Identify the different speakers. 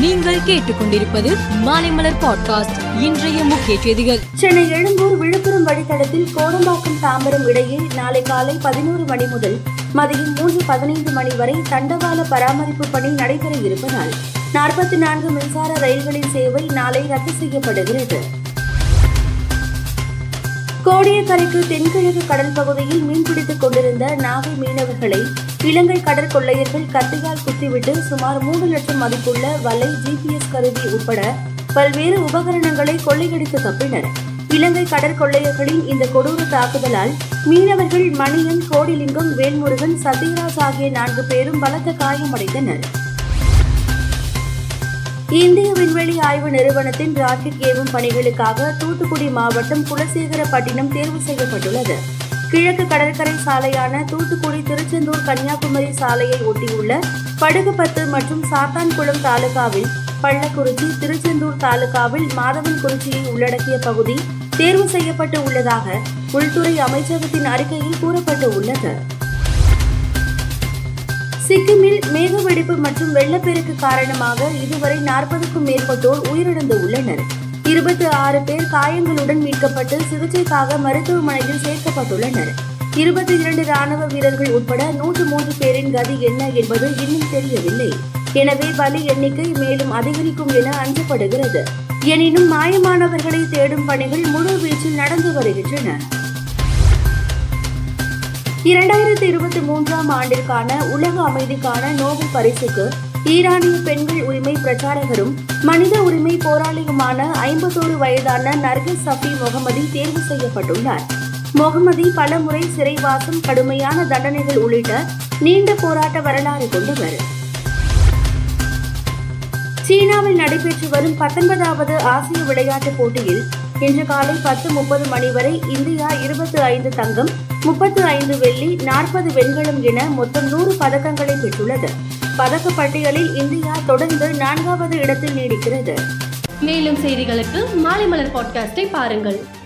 Speaker 1: நீங்கள் கேட்டுக்கொண்டிருப்பது மாலைமலர் பாட்காஸ்ட் இன்றைய முக்கிய செய்திகள்.
Speaker 2: சென்னை எழும்பூர் விழுப்புரம் வழித்தடத்தில் கோடம்பாக்கம் தாம்பரம் இடையே நாளை காலை பதினோரு மணி முதல் மதியம் மூன்று பதினைந்து மணி வரை தண்டவாள பராமரிப்பு பணி நடைபெற இருப்பதால் நாற்பத்தி நான்கு மின்சார ரயில்களின் சேவை நாளை ரத்து செய்யப்படுகிறது. கோடியக்கரைக்கு தென்கிழக்கு கடல் பகுதியில் மீன்பிடித்துக் கொண்டிருந்த நாகை மீனவர்களை இலங்கை கடற்கொள்ளையர்கள் கத்தியால் குத்திவிட்டு சுமார் மூன்று லட்சம் மதிப்புள்ள வலை ஜிபிஎஸ் கருவி உட்பட பல்வேறு உபகரணங்களை கொள்ளையடித்து தப்பினர். இலங்கை கடற்கொள்ளையர்களின் இந்த கொடூர தாக்குதலால் மீனவர்கள் மணியன் கோடிலிங்கம் வேல்முருகன் சத்யராஜ் ஆகிய நான்கு பேரும் பலத்த காயமடைந்தனர். இந்திய விண்வெளி ஆய்வு நிறுவனத்தின் ராக்கெட் ஏவும் பணிகளுக்காக தூத்துக்குடி மாவட்டம் குலசேகரப்பட்டினம் தேர்வு செய்யப்பட்டுள்ளது. கிழக்கு கடற்கரை சாலையான தூத்துக்குடி திருச்செந்தூர் கன்னியாகுமரி சாலையை ஒட்டியுள்ள படுகுப்பத்து மற்றும் சாத்தான்குளம் தாலுகாவில் பள்ளக்குறிச்சி திருச்செந்தூர் தாலுகாவில் மாதவன்குறிச்சியை உள்ளடக்கிய பகுதி தேர்வு செய்யப்பட்டு உள்ளதாக உள்துறை அமைச்சகத்தின் அறிக்கையில் கூறப்பட்டு உள்ளது. சிக்கிமில் மேகவெடிப்பு மற்றும் வெள்ளப்பெருக்கு காரணமாக இதுவரை நாற்பதுக்கும் மேற்பட்டோர் உயிரிழந்து உள்ளனர் இருபத்தி ஆறு பேர் காயங்களுடன் மீட்கப்பட்டு சிகிச்சைக்காக மருத்துவமனையில் சேர்க்கப்பட்டுள்ளனர். இருபத்தி இரண்டு ராணுவ வீரர்கள் உட்பட நூற்று மூன்று பேரின் கதி என்ன என்பது இன்னும் தெரியவில்லை. எனவே பலி எண்ணிக்கை மேலும் அதிகரிக்கும் என அஞ்சப்படுகிறது. எனினும் மாயமானவர்களை தேடும் பணிகள் முழு வீச்சில் நடந்து வருகின்றன. இரண்டாயிரத்தி இருபத்தி மூன்றாம் ஆண்டிற்கான உலக அமைதிக்கான நோபல் பரிசுக்கு ஈரானிய பெண்கள் உரிமை பிரச்சாரகரும் மனித உரிமை போராளியுமான ஐம்பத்தோரு வயதான நர்கிஸ் சஃபி முகமதி தேர்வு செய்யப்பட்டுள்ளார். முகமதி பலமுறை சிறைவாசம் கடுமையான தண்டனைகள் உள்ளிட்ட நீண்ட போராட்ட வரலாறு கொண்டவர். சீனாவில் நடைபெற்று வரும் பத்தொன்பதாவது ஆசிய விளையாட்டுப் போட்டியில் இன்று காலை பத்து முப்பது மணி வரை இந்தியா இருபத்தி ஐந்து தங்கம் முப்பத்து ஐந்து வெள்ளி நாற்பது வெண்கலம் என மொத்தம் நூறு பதக்கங்களை பெற்றுள்ளது. பதக்க பட்டியலில் இந்தியா தொடர்ந்து நான்காவது இடத்தில் நீடிக்கிறது.
Speaker 3: மேலும் செய்திகளுக்கு மாலை மலர் பாட்காஸ்டை பாருங்கள்.